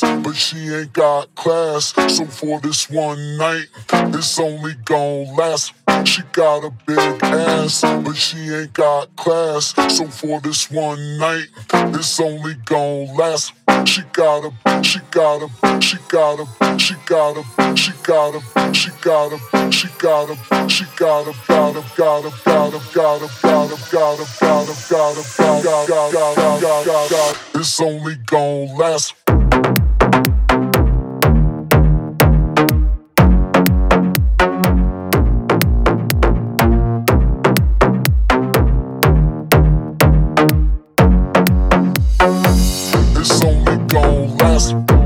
but she ain't got class. So for this one night, it's only gon' last. She got a big ass, but she ain't got class. So for this one night, it's only gon' last. She got a, she got a, she got a, she got a, she got a, she got a, she got a, she got a, got a, got a, got a, got a, got a, got a, got a, got a, got a, got a, got a, got a, got a. It's only gon' last. roll less.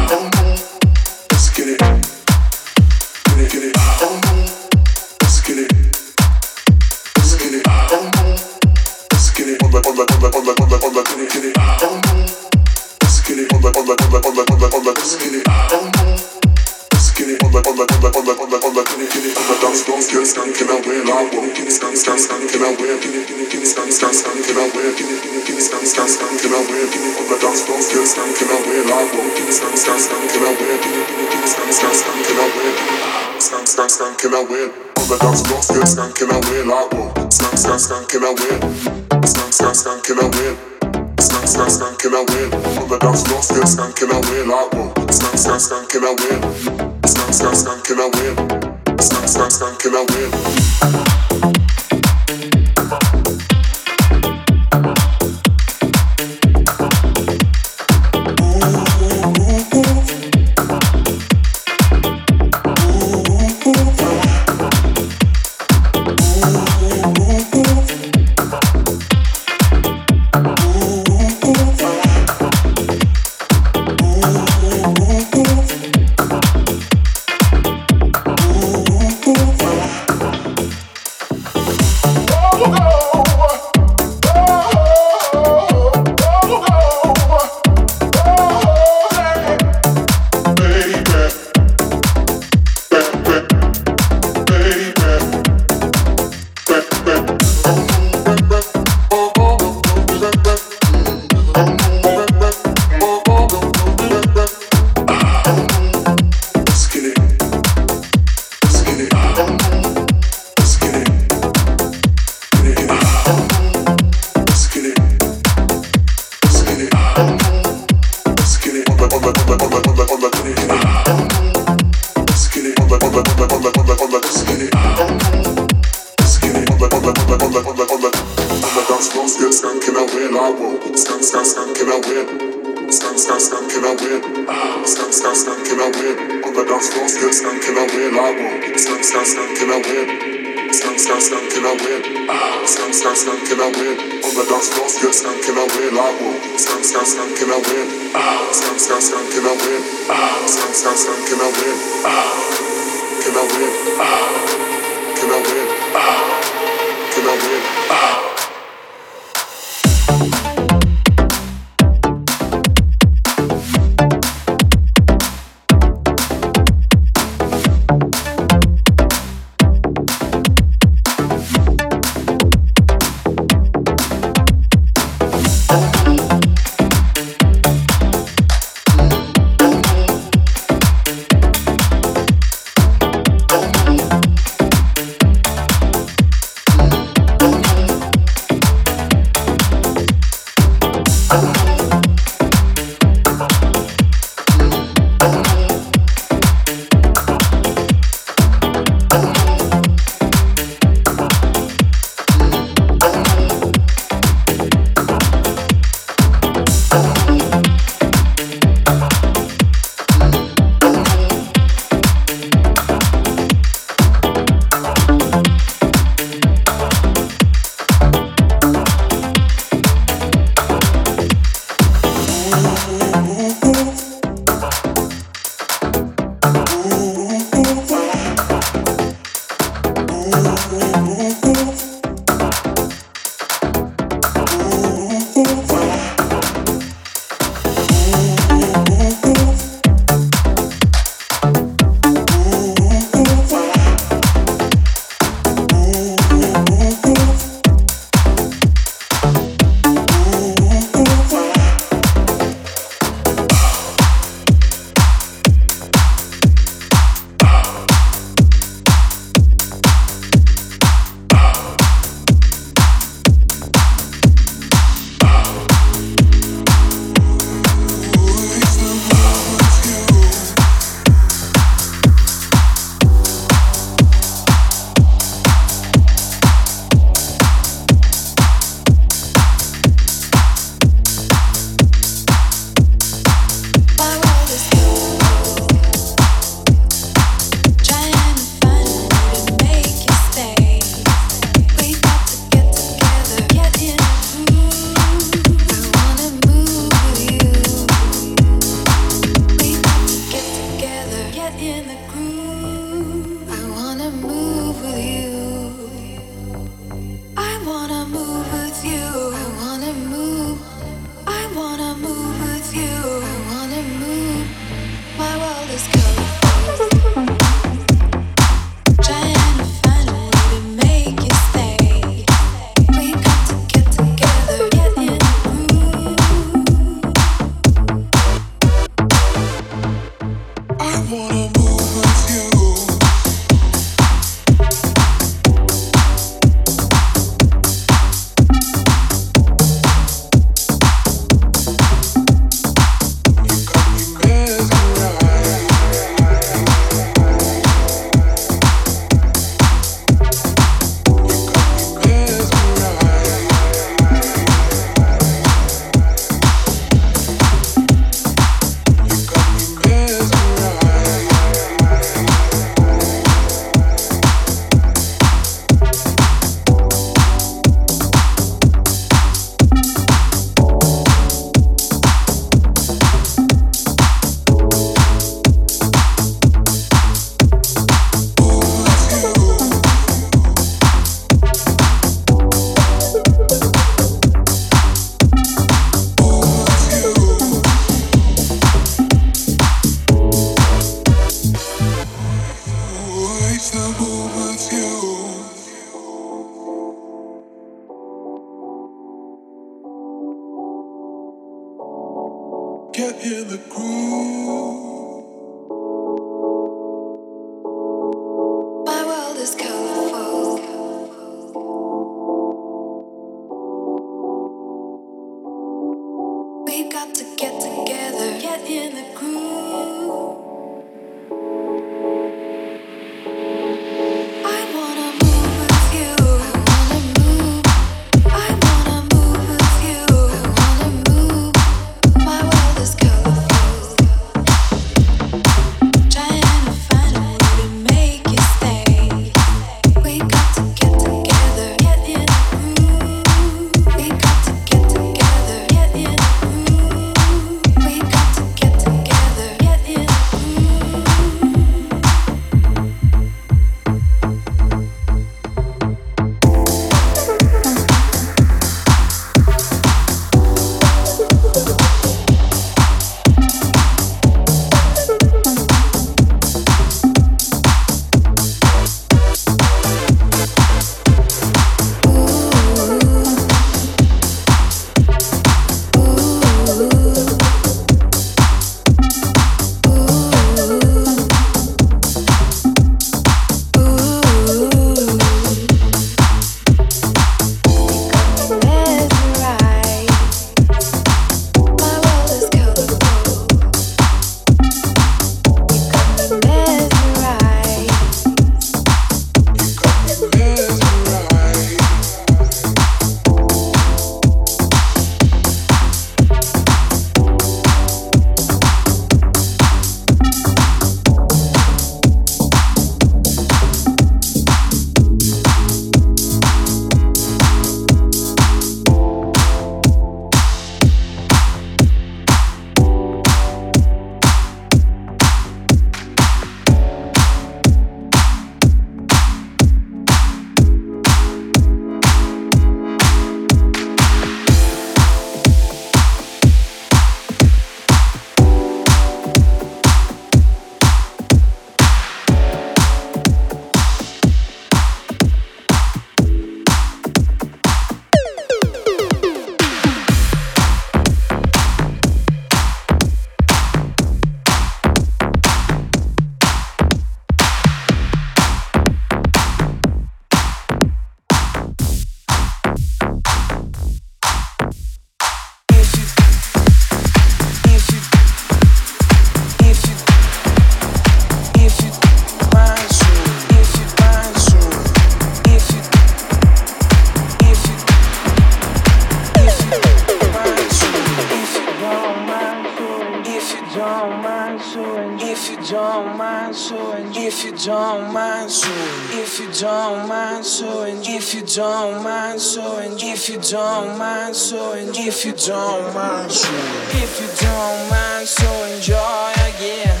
mind showing, if you don't mind showing, if you don't mind showing, if you don't mind so enjoy again.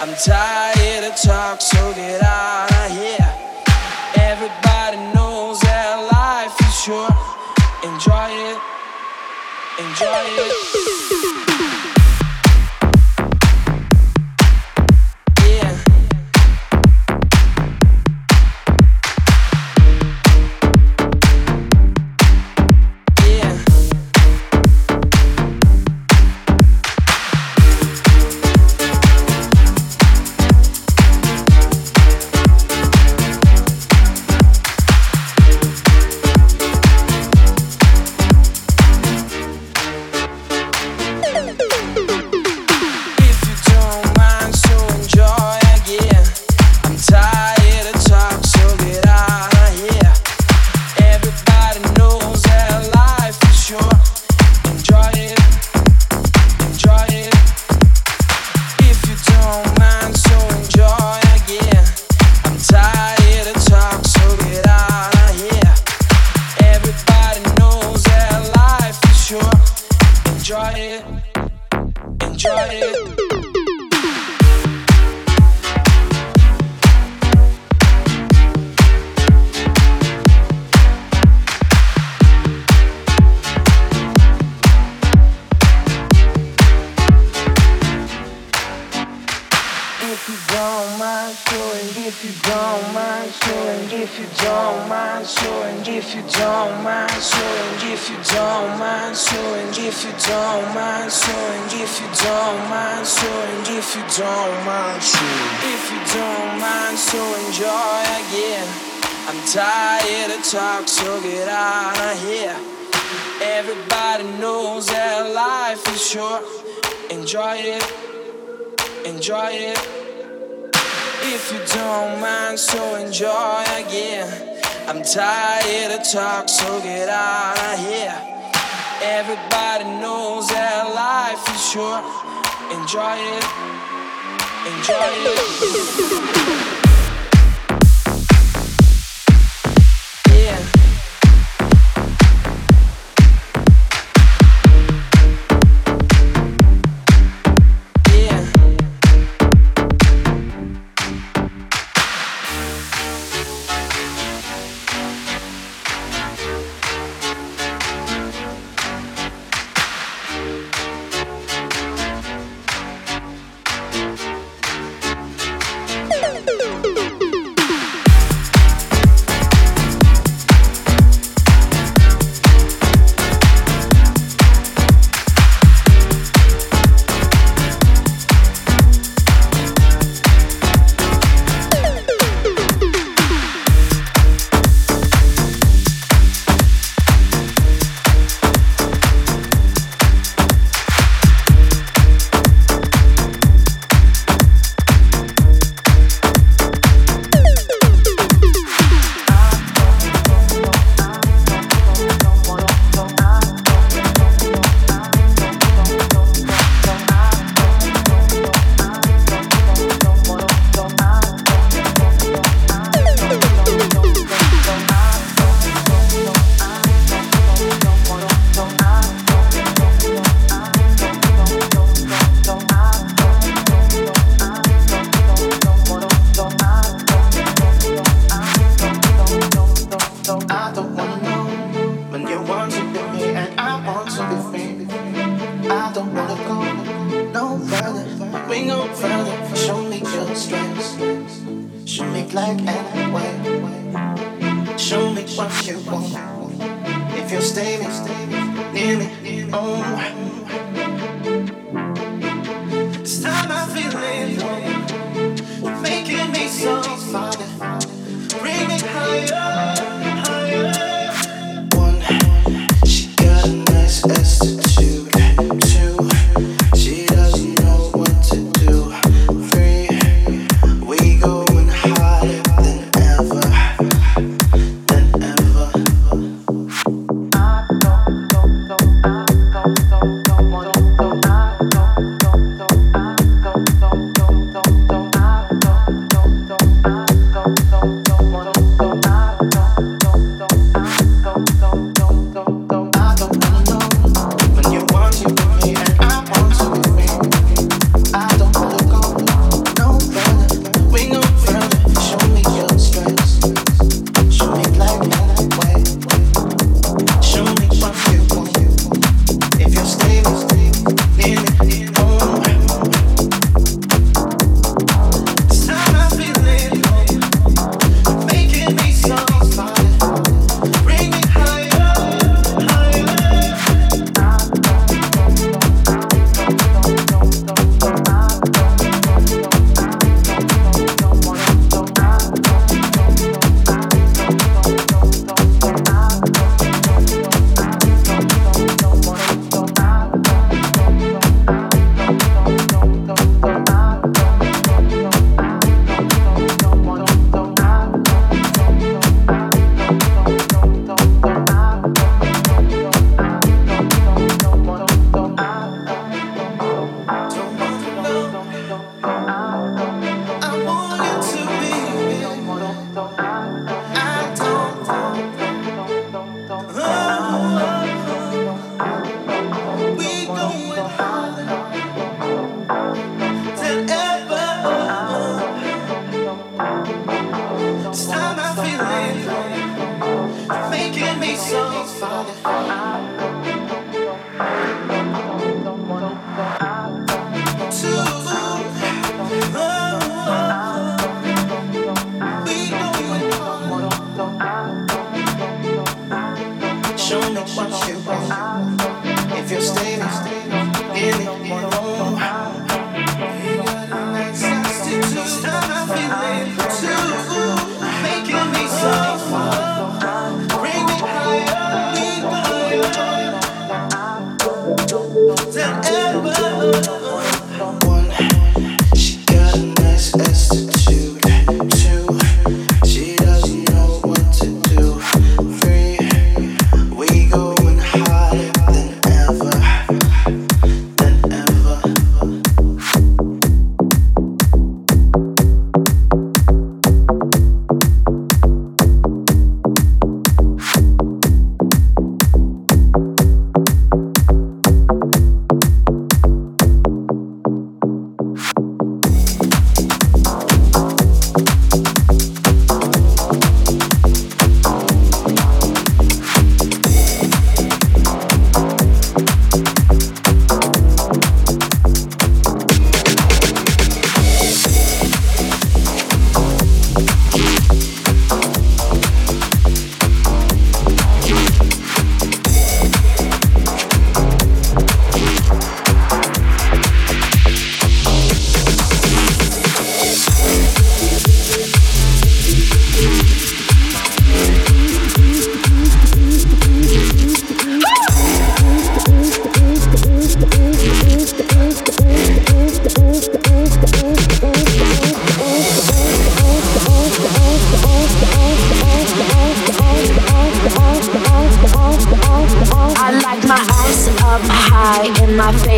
I'm tired of talk, so get out of here. and if you don't mind, so and if you don't mind, so and if you don't mind, so and if you don't mind, so and if you don't mind, so if you don't mind, so enjoy again. I'm tired of talk, so get out of here. Everybody knows that life is short. Enjoy it, enjoy it. If you don't mind, so enjoy again. I'm tired of talk, so get out of here. Everybody knows that life is short. Enjoy it, enjoy it. Don't, don't, don't.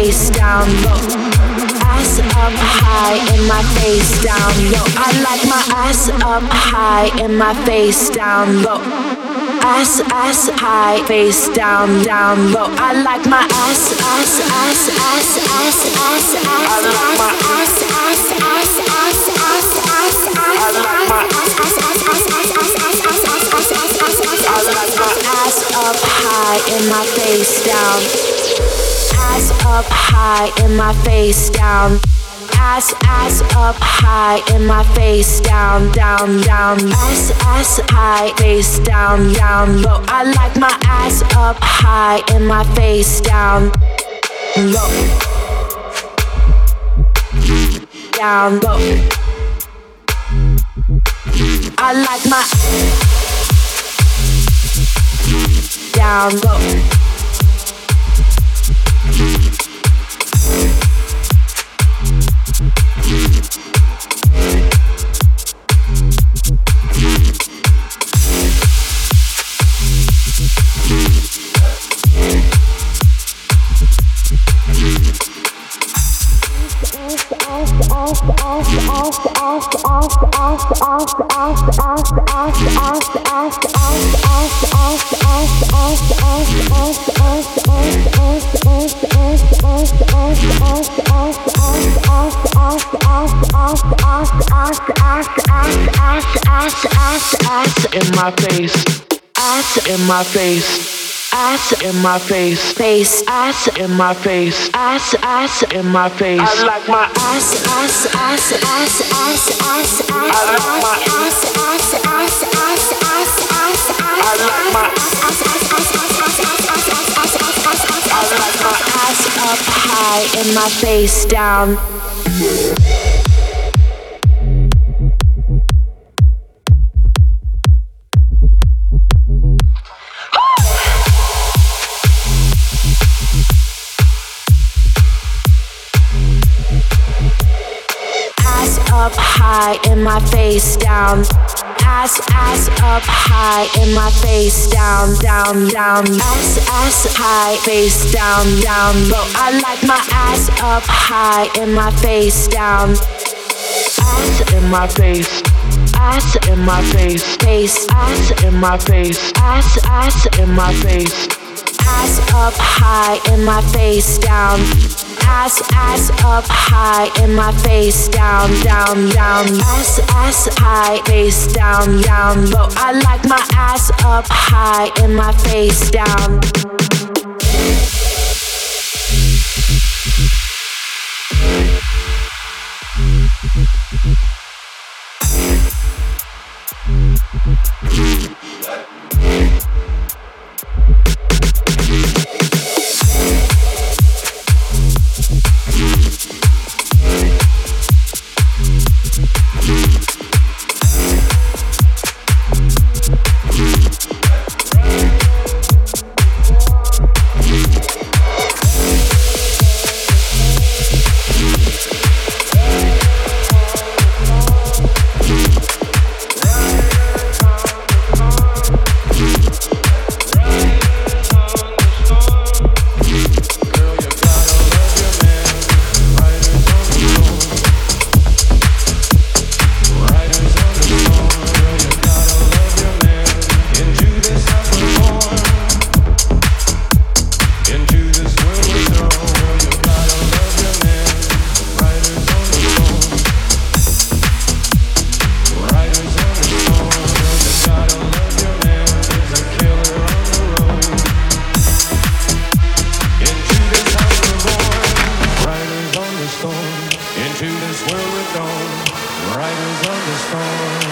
Face down, low. Ass up high and my face down low. I like my ass, up high in my face down low. ass, ass, high face down down low. I like my ass, ass, ass, ass, ass, ass, I like my ass, ass, ass, ass, ass, ass up high and my face down. Ass up high and my face down ass, ass up high and my face down, down, down. Ass, ass high, face down, down low. I like my ass up high and my face down low. Down low. I like my down low. In my face, ass in my face ass in my face, face, ass in my face, ass, ass in my face. I like my ass, ass, ass, ass, ass, ass, ass. I like my ass, ass, ass, ass, ass, ass, ass. I like my ass, ass, ass, ass, ass, ass, ass, ass, ass, ass. I like my ass up high and my face down. High and my face down. Ass, ass up high my face down, down, down. Ass, ass high, face down, down low. I like my ass up high and my face down. Ass in my face. Ass in my face, face, ass in my face, ass, ass in my face, ass up high in my face down ass, ass up high and my face down, down, down. Ass, ass high, face down, down low. I like my ass up high and my face down. song